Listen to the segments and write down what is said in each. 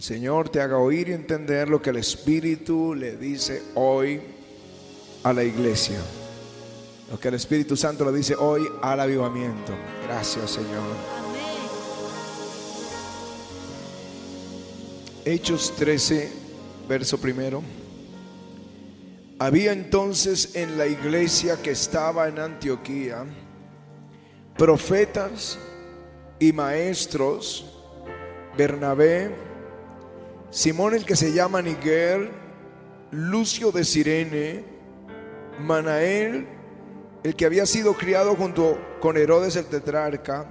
el Señor te haga oír y entender lo que el Espíritu le dice hoy a la iglesia. Lo que el Espíritu Santo le dice hoy al avivamiento. Gracias, Señor. Hechos 13, verso primero. Había entonces en la iglesia que estaba en Antioquía profetas y maestros, Bernabé, Simón el que se llama Niguel, Lucio de Sirene, Manael, el que había sido criado junto con Herodes el tetrarca,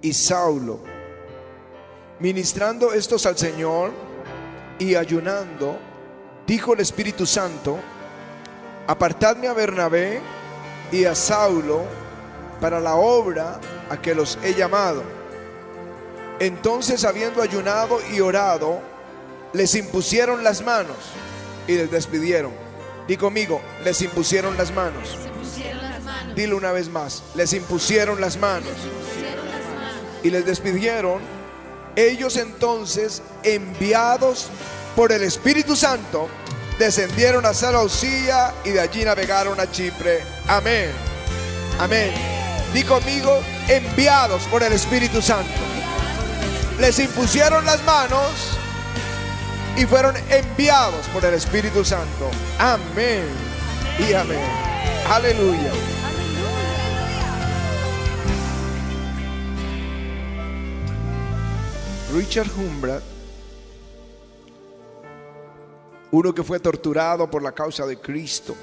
y Saulo. Ministrando estos al Señor y ayunando, dijo el Espíritu Santo, apartadme a Bernabé y a Saulo para la obra a que los he llamado. Entonces, habiendo ayunado y orado, les impusieron las manos y les despidieron. Di conmigo, les impusieron las manos. Dilo una vez más, les impusieron las manos y les despidieron. Ellos entonces, enviados por el Espíritu Santo, descendieron a Seleucía y de allí navegaron a Chipre. Amén. Amén. Di conmigo, enviados por el Espíritu Santo. Les impusieron las manos y fueron enviados por el Espíritu Santo. Amén. Y amén. Aleluya. Richard Humbrat, uno que fue torturado por la causa de Cristo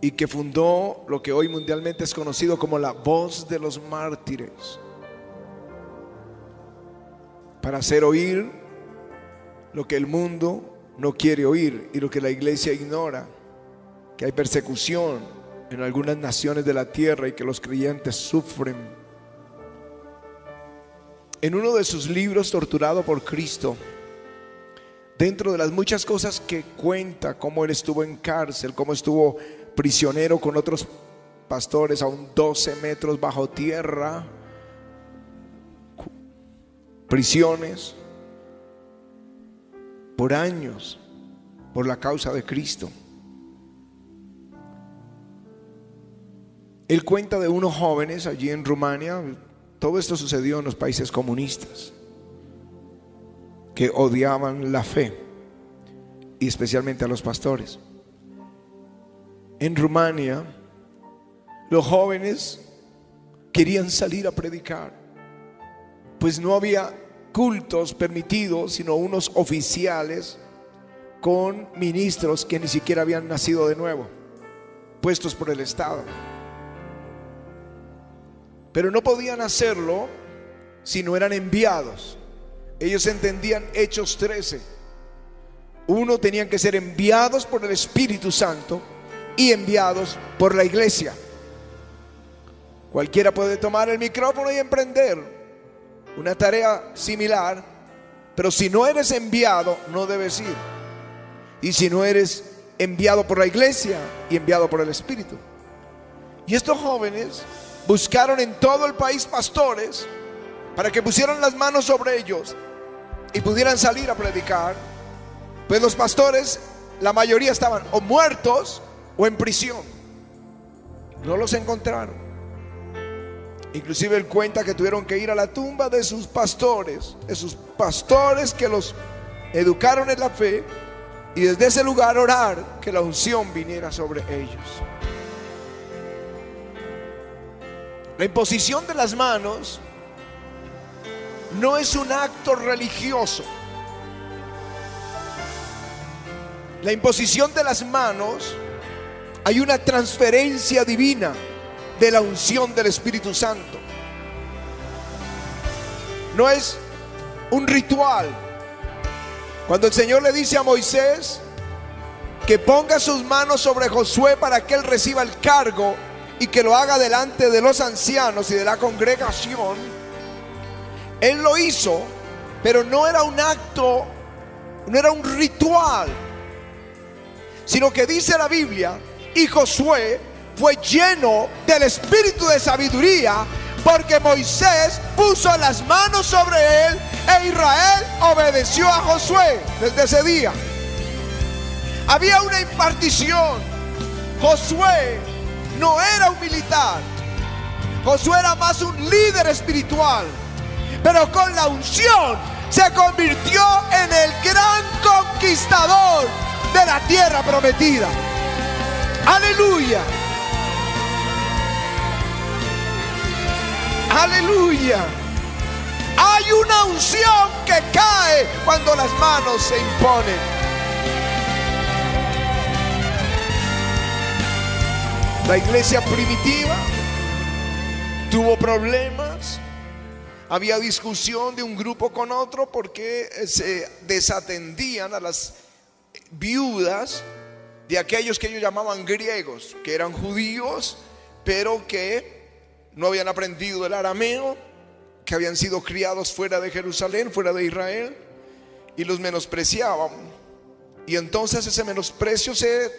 y que fundó lo que hoy mundialmente es conocido como la voz de los mártires, para hacer oír lo que el mundo no quiere oír y lo que la iglesia ignora, que hay persecución en algunas naciones de la tierra y que los creyentes sufren. En uno de sus libros, Torturado por Cristo, dentro de las muchas cosas que cuenta, cómo él estuvo en cárcel, cómo estuvo prisionero con otros pastores a un 12 metros bajo tierra, prisiones, por años, por la causa de Cristo. Él cuenta de unos jóvenes allí en Rumania, todo esto sucedió en los países comunistas, que odiaban la fe, y especialmente a los pastores. En Rumania, los jóvenes querían salir a predicar, pues no había cultos permitidos, sino unos oficiales con ministros que ni siquiera habían nacido de nuevo, puestos por el Estado. Pero no podían hacerlo si no eran enviados. Ellos entendían Hechos 13. Uno, tenían que ser enviados por el Espíritu Santo y enviados por la iglesia. Cualquiera puede tomar el micrófono y emprender una tarea similar, pero si no eres enviado, no debes ir. Y si no eres enviado por la iglesia y enviado por el Espíritu. Y estos jóvenes buscaron en todo el país pastores para que pusieran las manos sobre ellos y pudieran salir a predicar. Pues los pastores, la mayoría estaban o muertos o en prisión. No los encontraron. Inclusive él cuenta que tuvieron que ir a la tumba de sus pastores, de sus pastores que los educaron en la fe y desde ese lugar orar que la unción viniera sobre ellos. La imposición de las manos no es un acto religioso. La imposición de las manos hay una transferencia divina de la unción del Espíritu Santo. No es un ritual. Cuando el Señor le dice a Moisés que ponga sus manos sobre Josué para que él reciba el cargo, y que lo haga delante de los ancianos y de la congregación, él lo hizo, pero no era un acto, no era un ritual, sino que dice la Biblia, y Josué fue lleno del espíritu de sabiduría porque Moisés puso las manos sobre él e Israel obedeció a Josué desde ese día. Había una impartición. Josué no era un militar. Josué era más un líder espiritual. Pero con la unción se convirtió en el gran conquistador de la tierra prometida. Aleluya. Aleluya. Hay una unción que cae cuando las manos se imponen. La iglesia primitiva tuvo problemas. Había discusión de un grupo con otro porque se desatendían a las viudas de aquellos que ellos llamaban griegos, que eran judíos, pero que no habían aprendido el arameo, que habían sido criados fuera de Jerusalén, fuera de Israel, y los menospreciaban. Y entonces ese menosprecio se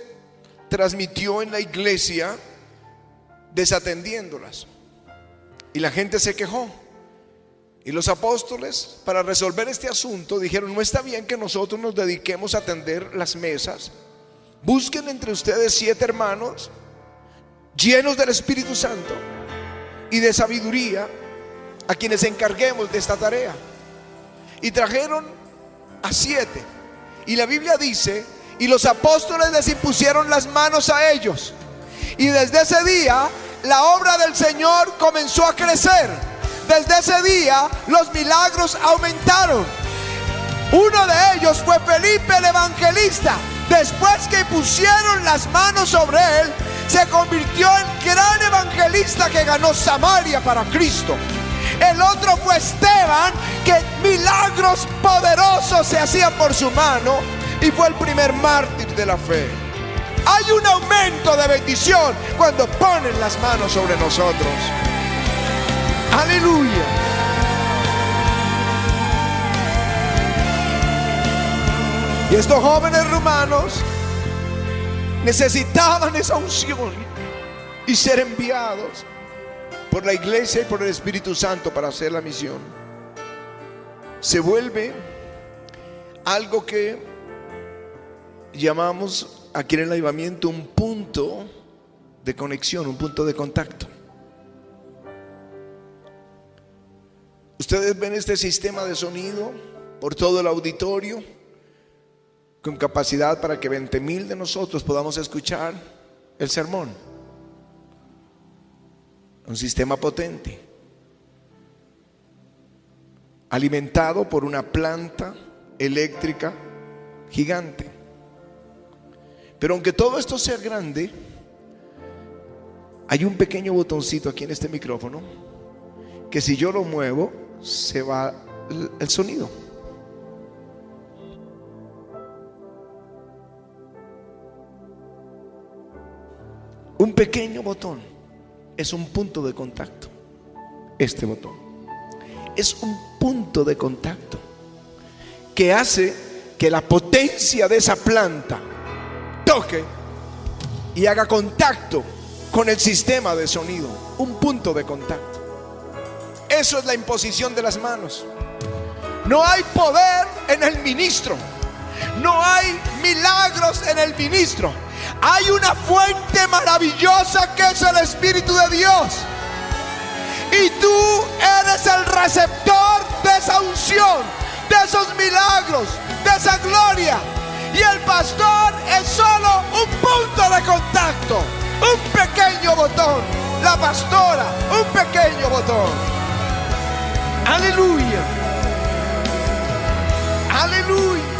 transmitió en la iglesia desatendiéndolas. Y la gente se quejó. Y los apóstoles, para resolver este asunto, dijeron, no está bien que nosotros nos dediquemos a atender las mesas. Busquen entre ustedes siete hermanos llenos del Espíritu Santo y de sabiduría a quienes encarguemos de esta tarea. Y trajeron a siete. Y la Biblia dice y los apóstoles les impusieron las manos a ellos. Y desde ese día la obra del Señor comenzó a crecer. Desde ese día los milagros aumentaron. Uno de ellos fue Felipe el evangelista. Después que pusieron las manos sobre él, se convirtió en gran evangelista que ganó Samaria para Cristo. El otro fue Esteban, que milagros poderosos se hacían por su mano y fue el primer mártir de la fe. Hay un aumento de bendición cuando ponen las manos sobre nosotros. Aleluya. Y estos jóvenes romanos necesitaban esa unción y ser enviados por la iglesia y por el Espíritu Santo para hacer la misión. Se vuelve algo que llamamos aquí en el avivamiento un punto de conexión, un punto de contacto. Ustedes ven este sistema de sonido por todo el auditorio con capacidad para que 20 mil de nosotros podamos escuchar el sermón. Un sistema potente, alimentado por una planta eléctrica gigante. Pero aunque todo esto sea grande, hay un pequeño botoncito aquí en este micrófono que si yo lo muevo, se va el sonido. Pequeño botón es un punto de contacto. Este botón es un punto de contacto que hace que la potencia de esa planta toque y haga contacto con el sistema de sonido, un punto de contacto. Eso es la imposición de las manos. No hay poder en el ministro. No hay milagros en el ministro. Hay una fuente maravillosa que es el Espíritu de Dios. Y tú eres el receptor de esa unción, de esos milagros, de esa gloria. Y el pastor es solo un punto de contacto, un pequeño botón. La pastora, un pequeño botón. Aleluya. Aleluya.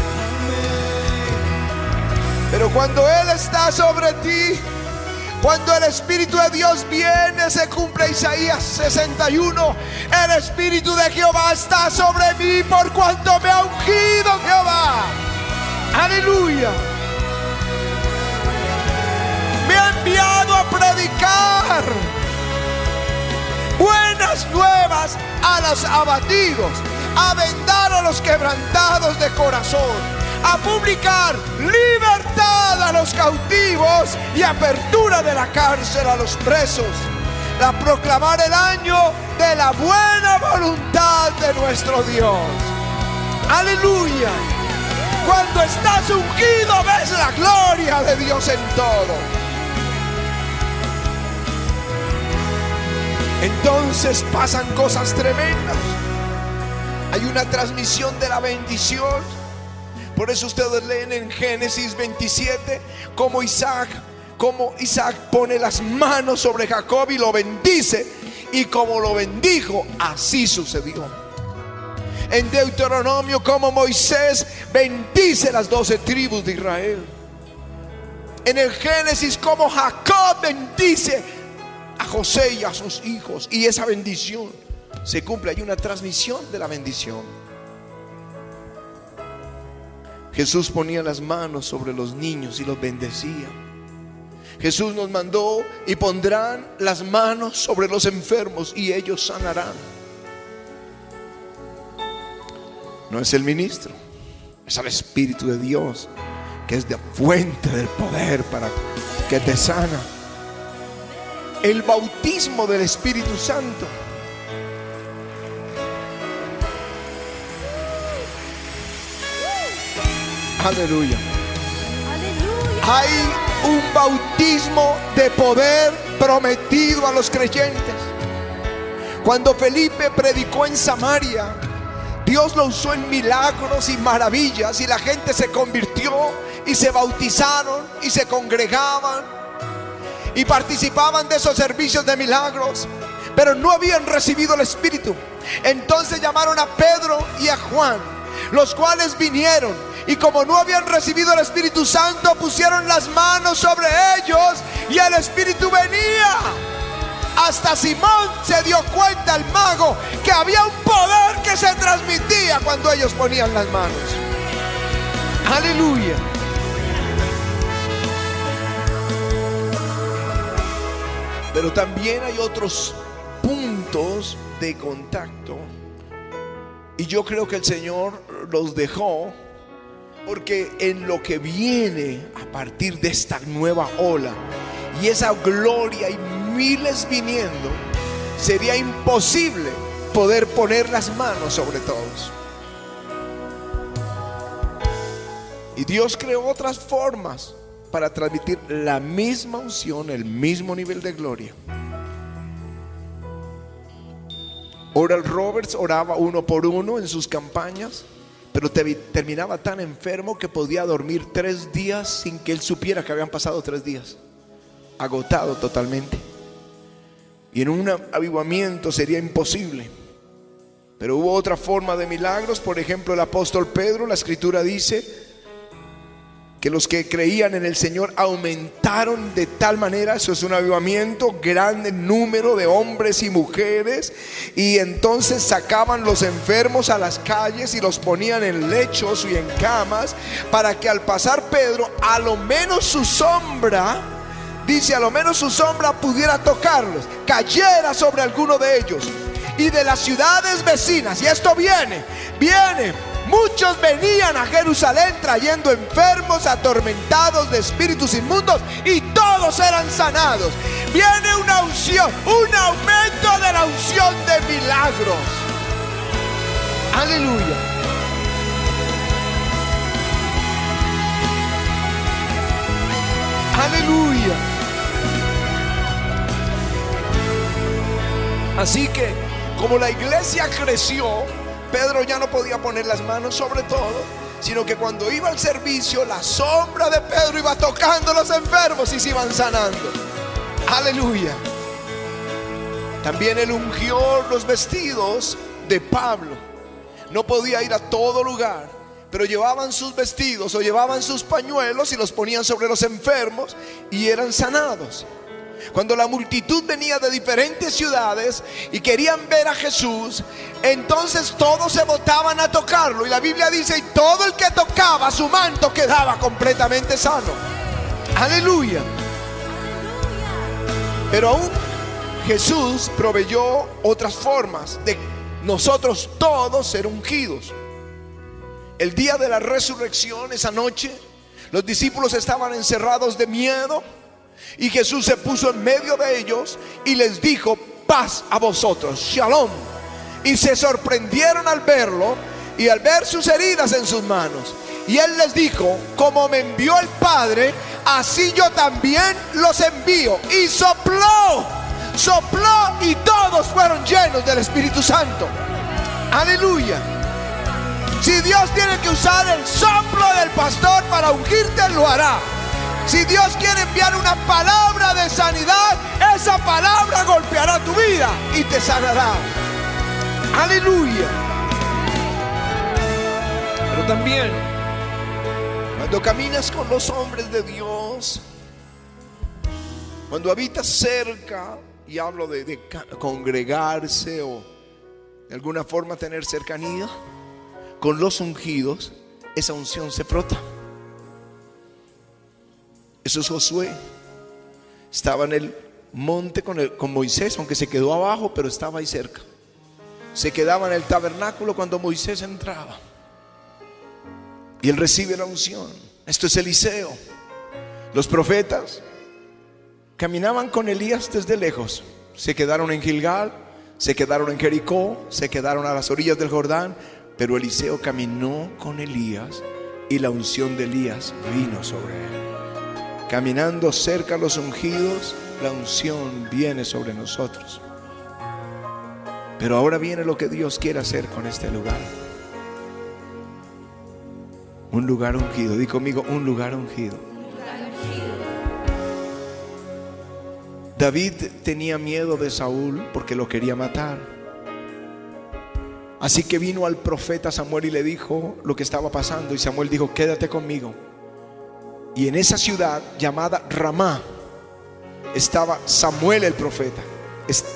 Pero cuando Él está sobre ti, cuando el Espíritu de Dios viene, se cumple Isaías 61. El Espíritu de Jehová está sobre mí por cuanto me ha ungido Jehová Aleluya. Me ha enviado a predicar buenas nuevas a los abatidos, a vendar a los quebrantados de corazón, a publicar libertad a los cautivos y apertura de la cárcel a los presos. la proclamar el año de la buena voluntad de nuestro Dios. Aleluya. Cuando estás ungido ves la gloria de Dios en todo. Entonces pasan cosas tremendas. Hay una transmisión de la bendición. Por eso ustedes leen en Génesis 27 como Isaac como Isaac pone las manos sobre Jacob y lo bendice. Y como lo bendijo, así sucedió. En Deuteronomio, como Moisés bendice las doce tribus de Israel. En el Génesis, como Jacob bendice a José y a sus hijos. Y esa bendición se cumple. Hay una transmisión de la bendición. Jesús ponía las manos sobre los niños y los bendecía. Jesús nos mandó y pondrán las manos sobre los enfermos y ellos sanarán. No es el ministro, es el Espíritu de Dios que es de fuente del poder para que te sana. El bautismo del Espíritu Santo. Aleluya. Hay un bautismo de poder prometido a los creyentes. Cuando Felipe predicó en Samaria, Dios lo usó en milagros y maravillas y la gente se convirtió y se bautizaron y se congregaban y participaban de esos servicios de milagros, pero no habían recibido el Espíritu. Entonces llamaron a Pedro y a Juan, los cuales vinieron y como no habían recibido el Espíritu Santo, pusieron las manos sobre ellos y el Espíritu venía. Hasta Simón se dio cuenta, el mago, que había un poder que se transmitía cuando ellos ponían las manos. Aleluya. Pero también hay otros puntos de contacto. Y yo creo que el Señor los dejó porque en lo que viene a partir de esta nueva ola y esa gloria y miles viniendo, sería imposible poder poner las manos sobre todos. Y Dios creó otras formas para transmitir la misma unción, el mismo nivel de gloria. Oral Roberts oraba uno por uno en sus campañas pero terminaba tan enfermo que podía dormir tres días sin que él supiera que habían pasado tres días. Agotado totalmente. Y en un avivamiento sería imposible. Pero hubo otra forma de milagros. Por ejemplo, el apóstol Pedro, la escritura dice, que los que creían en el Señor aumentaron de tal manera, eso es un avivamiento, grande número de hombres y mujeres, y entonces sacaban los enfermos a las calles y los ponían en lechos y en camas, para que al pasar Pedro, a lo menos su sombra, dice, a lo menos su sombra pudiera tocarlos, cayera sobre alguno de ellos. Y de las ciudades vecinas, y esto viene, viene Muchos venían a Jerusalén trayendo enfermos, atormentados de espíritus inmundos y todos eran sanados. Viene una unción, un aumento de la unción de milagros. Aleluya. Aleluya. Así que como la iglesia creció, Pedro ya no podía poner las manos sobre todo, sino que cuando iba al servicio, la sombra de Pedro iba tocando a los enfermos y se iban sanando. Aleluya. También él ungió los vestidos de Pablo. No podía ir a todo lugar, pero llevaban sus vestidos o llevaban sus pañuelos y los ponían sobre los enfermos y eran sanados. Cuando la multitud venía de diferentes ciudades y querían ver a Jesús, entonces todos se botaban a tocarlo. Y la Biblia dice, y todo el que tocaba su manto quedaba completamente sano. Aleluya. Pero aún Jesús proveyó otras formas de nosotros todos ser ungidos. El día de la resurrección, esa noche, los discípulos estaban encerrados de miedo Y Jesús se puso en medio de ellos y les dijo, paz a vosotros, shalom. Y se sorprendieron al verlo y al ver sus heridas en sus manos. Y él les dijo, como me envió el Padre, así yo también los envío. Y sopló, sopló y todos fueron llenos del Espíritu Santo. Aleluya. Si Dios tiene que usar el soplo del pastor para ungirte, lo hará. Si Dios quiere enviar una palabra de sanidad, esa palabra golpeará tu vida y te sanará. Aleluya. Pero también, cuando caminas con los hombres de Dios, cuando habitas cerca, y hablo de, de congregarse o de alguna forma tener cercanía, con los ungidos, esa unción se frota. Eso es Josué. Estaba en el monte con, con Moisés, aunque se quedó abajo, pero estaba ahí cerca. Se quedaba en el tabernáculo cuando Moisés entraba. Y él recibe la unción. Esto es Eliseo. Los profetas caminaban con Elías desde lejos. Se quedaron en Gilgal, se quedaron en Jericó, se quedaron a las orillas del Jordán, pero Eliseo caminó con Elías y la unción de Elías vino sobre él. Caminando cerca a los ungidos, la unción viene sobre nosotros. Pero ahora viene lo que Dios quiere hacer con este lugar. Un lugar ungido. Di conmigo, un lugar ungido. David tenía miedo de Saúl porque lo quería matar. Así que vino al profeta Samuel y le dijo lo que estaba pasando. Y Samuel dijo, quédate conmigo. Y en esa ciudad llamada Ramá estaba Samuel el profeta,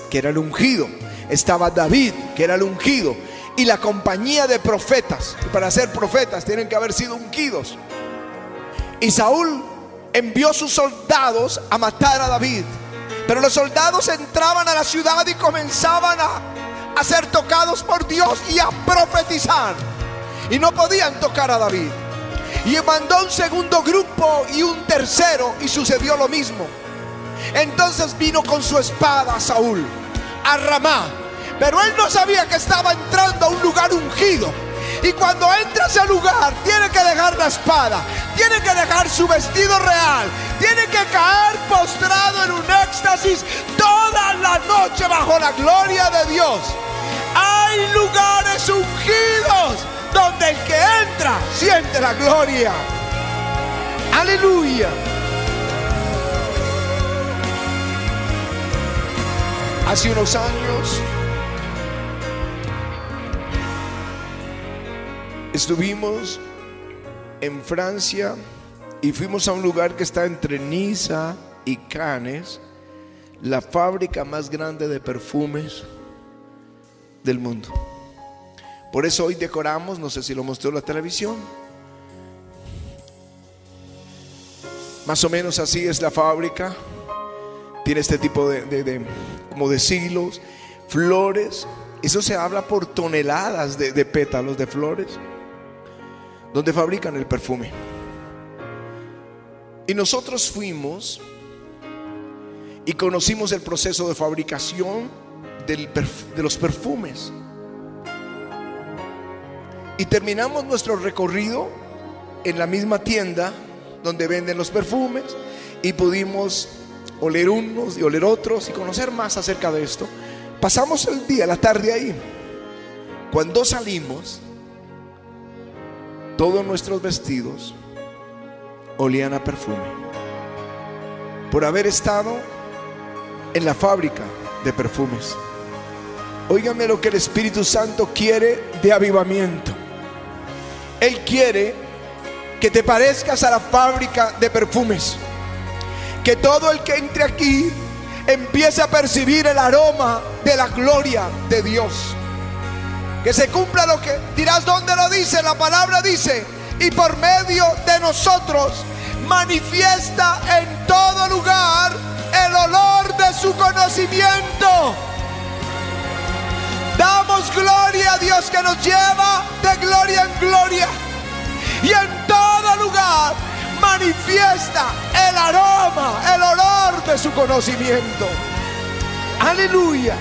que era el ungido. Estaba David, que era el ungido. Y la compañía de profetas. para ser profetas tienen que haber sido ungidos. Y Saúl envió sus soldados a matar a David. Pero los soldados entraban a la ciudad y comenzaban a a ser tocados por Dios y a profetizar. Y no podían tocar a David. Y mandó un segundo grupo y un tercero y sucedió lo mismo. Entonces vino con su espada Saúl a Ramá. Pero él no sabía que estaba entrando a un lugar ungido. Y cuando entra a ese lugar, tiene que dejar la espada, tiene que dejar su vestido real, tiene que caer postrado en un éxtasis toda la noche bajo la gloria de Dios. Hay lugares ungidos donde el que entra siente la gloria. Aleluya. Hace unos años estuvimos en Francia y fuimos a un lugar que está entre Niza y Cannes, la fábrica más grande de perfumes del mundo. Por eso hoy decoramos, no sé si lo mostró la televisión. Más o menos así es la fábrica. Tiene este tipo de, como de silos, flores. Eso se habla por toneladas de, de pétalos de flores, donde fabrican el perfume. Y nosotros fuimos y conocimos el proceso de fabricación de los perfumes. Y terminamos nuestro recorrido en la misma tienda donde venden los perfumes y pudimos oler unos y oler otros y conocer más acerca de esto. Pasamos el día, la tarde ahí. Cuando salimos, todos nuestros vestidos olían a perfume. Por haber estado en la fábrica de perfumes. Óigame lo que el Espíritu Santo quiere de avivamiento. Él quiere que te parezcas a la fábrica de perfumes. Que todo el que entre aquí empiece a percibir el aroma de la gloria de Dios. Que se cumpla lo que dirás dónde lo dice. La palabra dice, y por medio de nosotros manifiesta en todo lugar el olor de su conocimiento. Damos gloria a Dios que nos lleva de gloria en gloria. Y en todo lugar manifiesta el aroma, el olor de su conocimiento. Aleluya.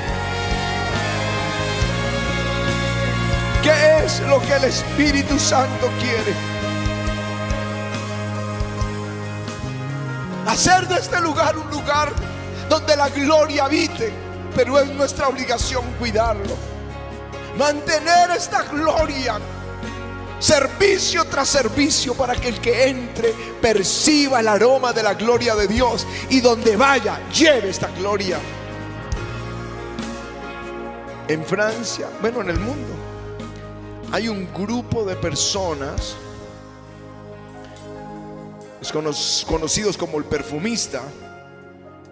¿Qué es lo que el Espíritu Santo quiere? Hacer de este lugar un lugar donde la gloria habite, pero es nuestra obligación cuidarlo. Mantener esta gloria servicio tras servicio para que el que entre perciba el aroma de la gloria de Dios y donde vaya lleve esta gloria. En Francia, bueno, en el mundo, hay un grupo de personas conocidos como el perfumista,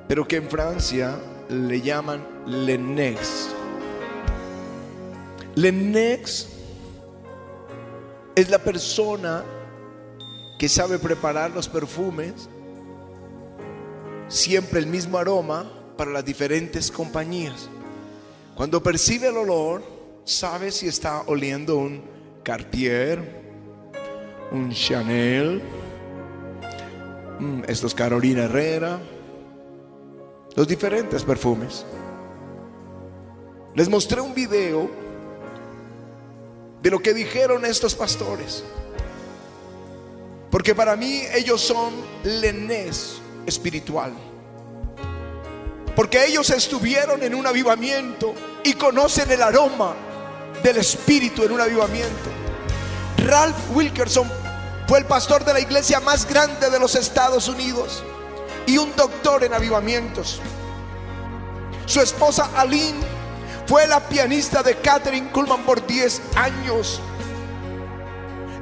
pero que en Francia le llaman Lenex. Lenex es la persona que sabe preparar los perfumes, siempre el mismo aroma para las diferentes compañías. Cuando percibe el olor, sabe si está oliendo un Cartier, un Chanel, mm, esto es Carolina Herrera, los diferentes perfumes. Les mostré un video de lo que dijeron estos pastores. Porque para mí ellos son lenés espiritual. Porque ellos estuvieron en un avivamiento y conocen el aroma del espíritu en un avivamiento. Ralph Wilkerson fue el pastor de la iglesia más grande de los Estados Unidos y un doctor en avivamientos. Su esposa Aline fue la pianista de Catherine Kuhlman por 10 años.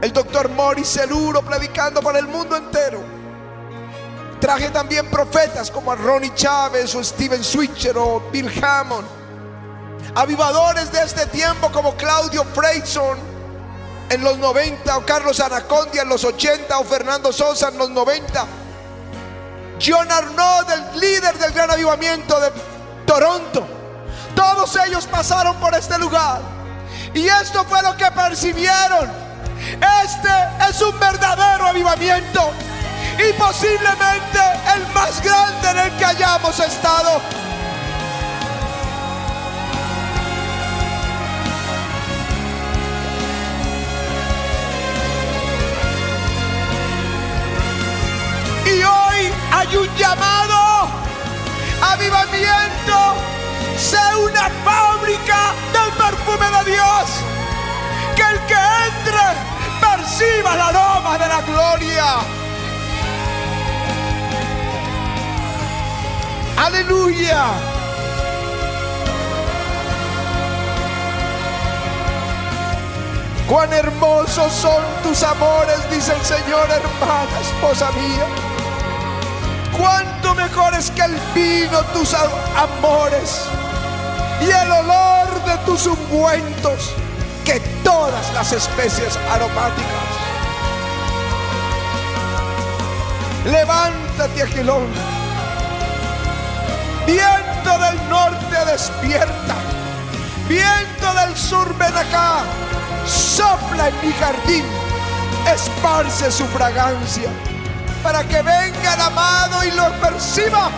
El doctor Morris Celuro predicando para el mundo entero. Traje también profetas como Ronnie Chávez o Steven Switcher o Bill Hammond. Avivadores de este tiempo como Claudio Freyson en los 90 o Carlos Anacondia en los 80 o Fernando Sosa en los 90. John Arnaud, el líder del gran avivamiento de Toronto. Todos ellos pasaron por este lugar. Y esto fue lo que percibieron. Este es un verdadero avivamiento. Y posiblemente el más grande en el que hayamos estado. Perfume de Dios. Que el que entre perciba el aroma de la gloria. Aleluya. Cuán hermosos son tus amores, dice el Señor, hermana, esposa mía. Cuánto mejor es que el vino tus amores y el olor de tus ungüentos que todas las especies aromáticas. Levántate, Agilón. Viento del norte despierta. Viento del sur ven acá. Sopla en mi jardín. Esparce su fragancia para que venga el amado y lo perciba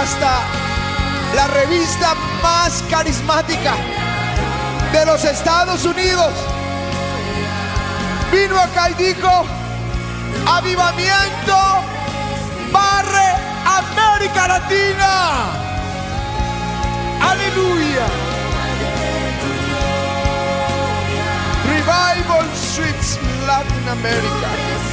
hasta la revista más carismática de los Estados Unidos vino acá y dijo, avivamiento barre América Latina. Aleluya. Revival Streets Latin America.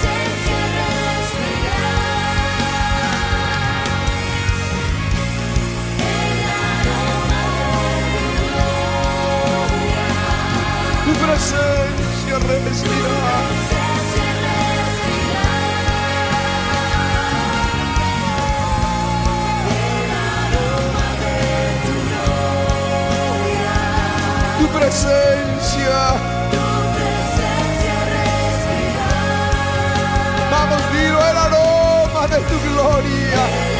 Presencia respirar. Tu presencia tu presencia respirar. Vamos, dilo el aroma de tu gloria.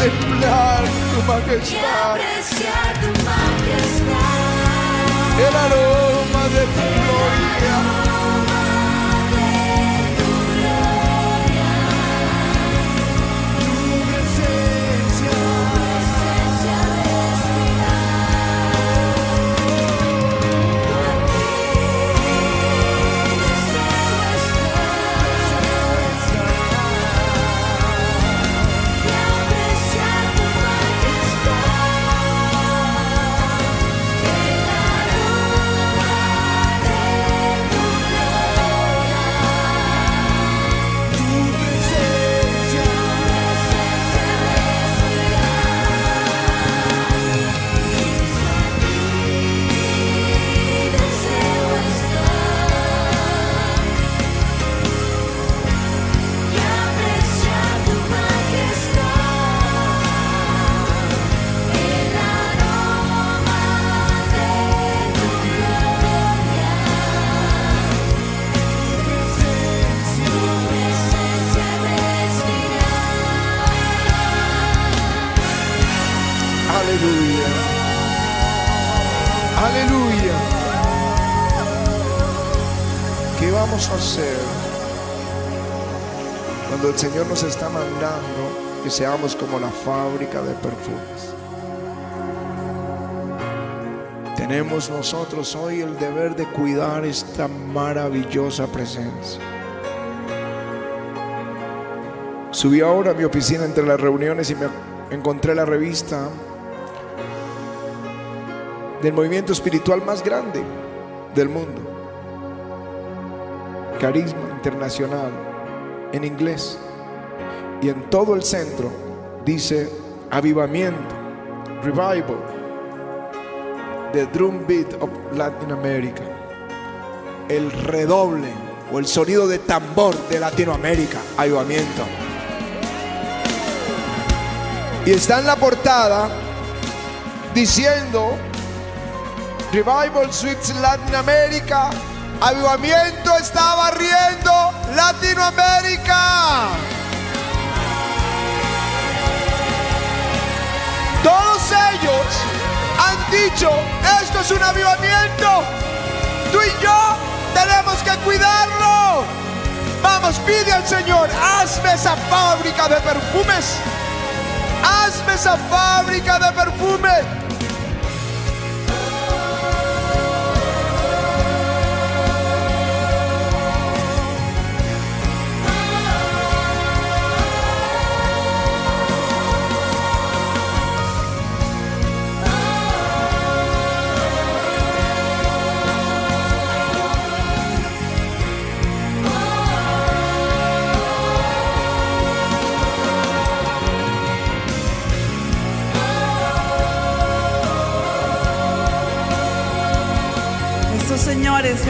Contemplar tu y majestad. apreciar tu majestad. El aroma de tu gloria. Seamos como la fábrica de perfumes? Tenemos nosotros hoy el deber de cuidar esta maravillosa presencia. Subí ahora a mi oficina entre las reuniones y me encontré la revista del movimiento espiritual más grande del mundo. Carisma Internacional en inglés. Y en todo el centro dice avivamiento, revival, the drum beat of Latin America. El redoble o el sonido de tambor de Latinoamérica, avivamiento. Y está en la portada diciendo Revival Sweets Latin America. Avivamiento está barriendo Latinoamérica. Ellos han dicho, esto es un avivamiento. Tú y yo tenemos que cuidarlo. Vamos, pide al Señor, hazme esa fábrica de perfumes. Hazme esa fábrica de perfumes.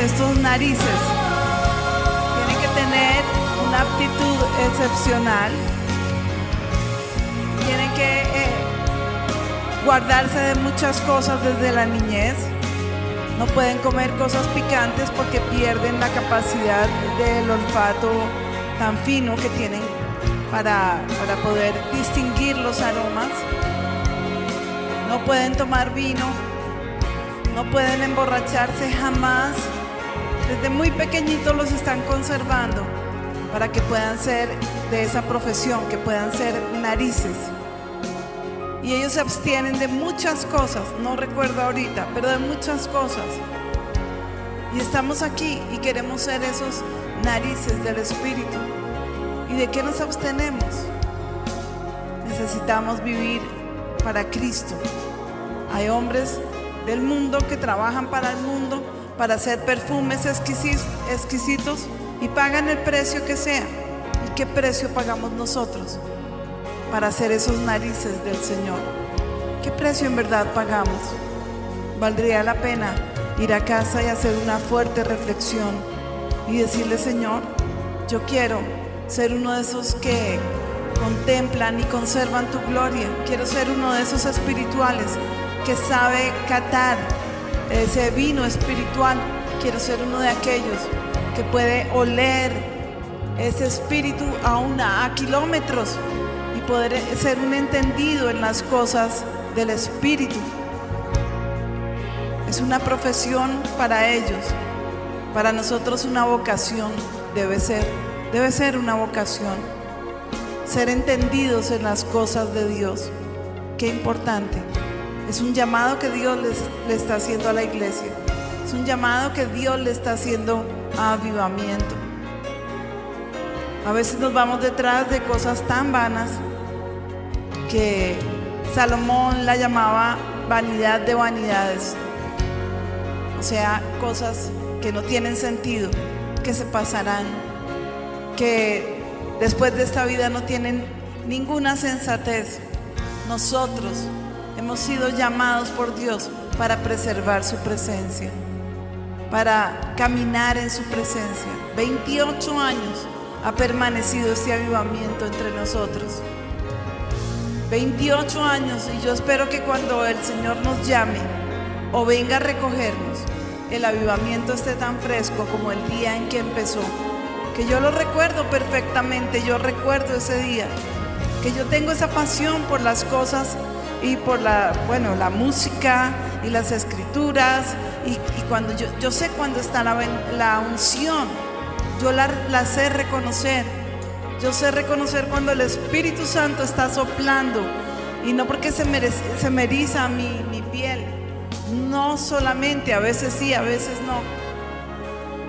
Señores, estos narices, tienen que tener una aptitud excepcional. Tienen que eh, guardarse de muchas cosas desde la niñez. No pueden comer cosas picantes porque pierden la capacidad del olfato tan fino que tienen para, para poder distinguir los aromas. No pueden tomar vino, no pueden emborracharse jamás. Desde muy pequeñitos los están conservando para que puedan ser de esa profesión, que puedan ser narices. Y ellos se abstienen de muchas cosas, no recuerdo ahorita, pero de muchas cosas. Y estamos aquí y queremos ser esos narices del Espíritu. ¿Y de qué nos abstenemos? Necesitamos vivir para Cristo. Hay hombres del mundo que trabajan para el mundo, para hacer perfumes exquisi- exquisitos y pagan el precio que sea. ¿Y qué precio pagamos nosotros para hacer esos narices del Señor? ¿Qué precio en verdad pagamos? Valdría la pena ir a casa y hacer una fuerte reflexión y decirle, Señor, yo quiero ser uno de esos que contemplan y conservan tu gloria. Quiero ser uno de esos espirituales que sabe catar ese vino espiritual. Quiero ser uno de aquellos que puede oler ese espíritu aún a, kilómetros y poder ser un entendido en las cosas del espíritu. Es una profesión para ellos. Para nosotros una vocación debe ser, debe ser una vocación. Ser entendidos en las cosas de Dios. Qué importante. Es un llamado que Dios le está haciendo a la iglesia. Es un llamado que Dios le está haciendo a avivamiento. A veces nos vamos detrás de cosas tan vanas que Salomón la llamaba vanidad de vanidades. O sea, cosas que no tienen sentido, que se pasarán, que después de esta vida no tienen ninguna sensatez. Nosotros hemos sido llamados por Dios para preservar su presencia, para caminar en su presencia. 28 años ha permanecido este avivamiento entre nosotros. 28 años y yo espero que cuando el Señor nos llame o venga a recogernos, el avivamiento esté tan fresco como el día en que empezó. Que yo lo recuerdo perfectamente, yo recuerdo ese día, que yo tengo esa pasión por las cosas y por la, bueno, la música y las escrituras y, cuando yo, yo sé cuando está la, la unción, yo la, la sé reconocer. Yo sé reconocer cuando el Espíritu Santo está soplando y no porque se, merece- se me eriza mi, mi piel. No solamente, a veces sí, a veces no.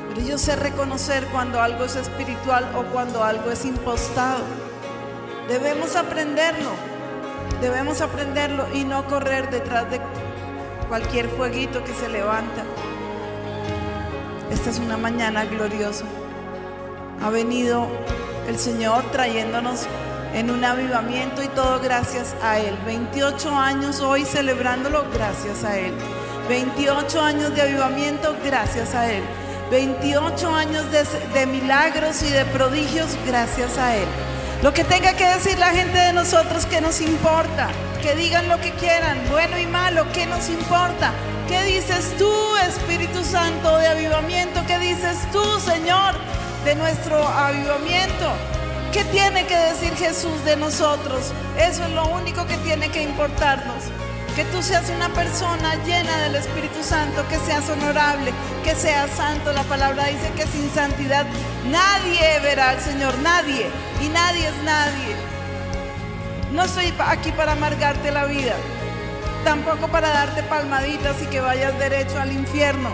Pero yo sé reconocer cuando algo es espiritual o cuando algo es impostado. Debemos aprenderlo. Debemos aprenderlo y no correr detrás de cualquier fueguito que se levanta. Esta es una mañana gloriosa. Ha venido el Señor trayéndonos en un avivamiento y todo gracias a Él. 28 años hoy celebrándolo gracias a Él. 28 años de avivamiento gracias a Él. 28 años de, milagros y de prodigios gracias a Él. Lo que tenga que decir la gente de nosotros que nos importa, que digan lo que quieran, bueno y malo, ¿qué nos importa? ¿Qué dices tú, Espíritu Santo de avivamiento? ¿Qué dices tú, Señor, de nuestro avivamiento? ¿Qué tiene que decir Jesús de nosotros? Eso es lo único que tiene que importarnos. Que tú seas una persona llena del Espíritu Santo, que seas honorable, que seas santo. La palabra dice que sin santidad nadie verá al Señor, nadie. Y nadie es nadie. No estoy aquí para amargarte la vida, tampoco para darte palmaditas y que vayas derecho al infierno.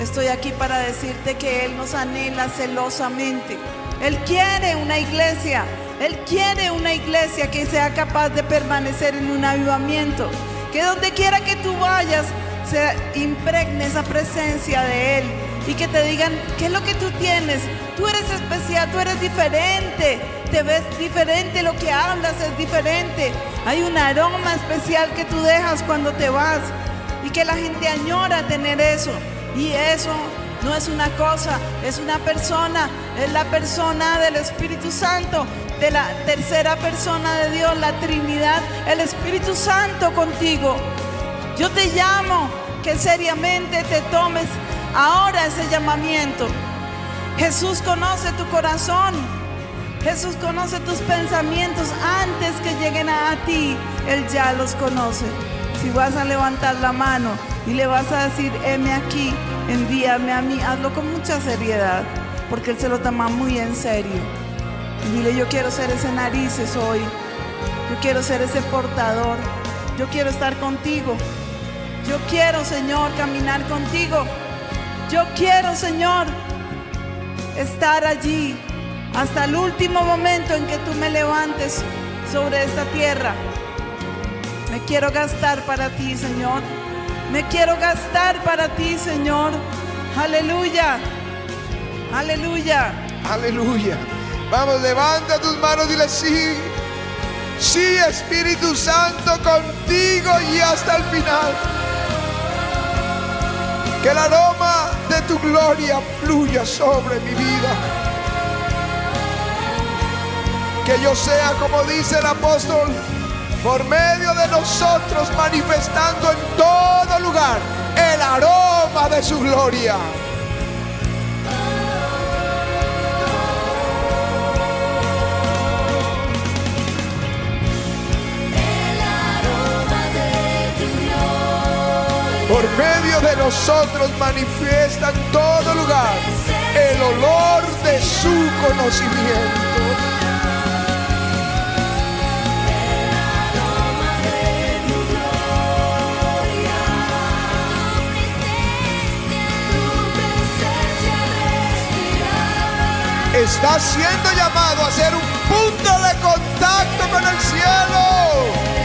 Estoy aquí para decirte que Él nos anhela celosamente. Él quiere una iglesia. Él quiere una iglesia que sea capaz de permanecer en un avivamiento. Que donde quiera que tú vayas, se impregne esa presencia de Él. Y que te digan, ¿qué es lo que tú tienes? Tú eres especial, tú eres diferente. Te ves diferente, lo que hablas es diferente. Hay un aroma especial que tú dejas cuando te vas. Y que la gente añora tener eso. Y eso no es una cosa, es una persona, es la persona del Espíritu Santo, de la tercera persona de Dios, la Trinidad, el Espíritu Santo contigo. Yo te llamo que seriamente te tomes ahora ese llamamiento. Jesús conoce tu corazón. Jesús conoce tus pensamientos antes que lleguen a, ti. Él ya los conoce. Si vas a levantar la mano y le vas a decir, heme aquí, envíame a mí, hazlo con mucha seriedad, porque Él se lo toma muy en serio. Y dile, yo quiero ser ese narices hoy. Yo quiero ser ese portador. Yo quiero estar contigo. Yo quiero, Señor, caminar contigo. Yo quiero, Señor, estar allí hasta el último momento en que tú me levantes sobre esta tierra. Me quiero gastar para ti, Señor. Me quiero gastar para ti, Señor. Aleluya. Aleluya. Aleluya. Vamos, levanta tus manos y dile sí. Sí, Espíritu Santo, contigo y hasta el final. Que el aroma de tu gloria fluya sobre mi vida. Que yo sea, como dice el apóstol, por medio de nosotros manifestando en todo lugar el aroma de su gloria. Por medio de nosotros manifiesta en todo lugar el olor de su conocimiento. Está siendo llamado a ser un punto de contacto con el cielo.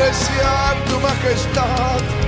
Apreciar tu majestad.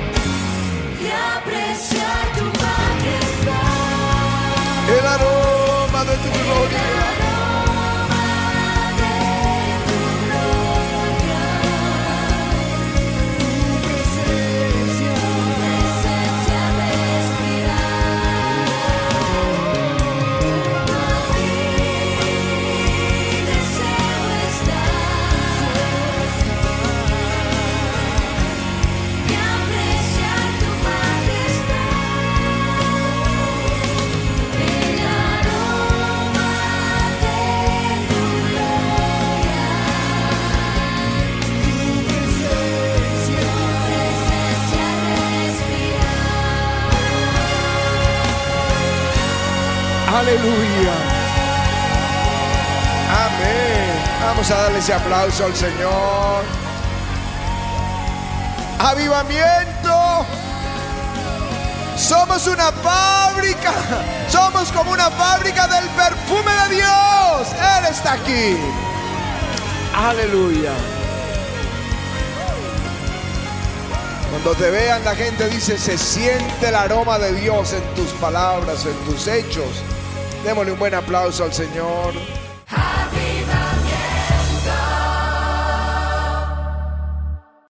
Ese aplauso al Señor. Avivamiento. Somos una fábrica. Somos como una fábrica del perfume de Dios. Él está aquí. Aleluya. Cuando te vean la gente dice, se siente el aroma de Dios en tus palabras, en tus hechos. Démosle un buen aplauso al Señor.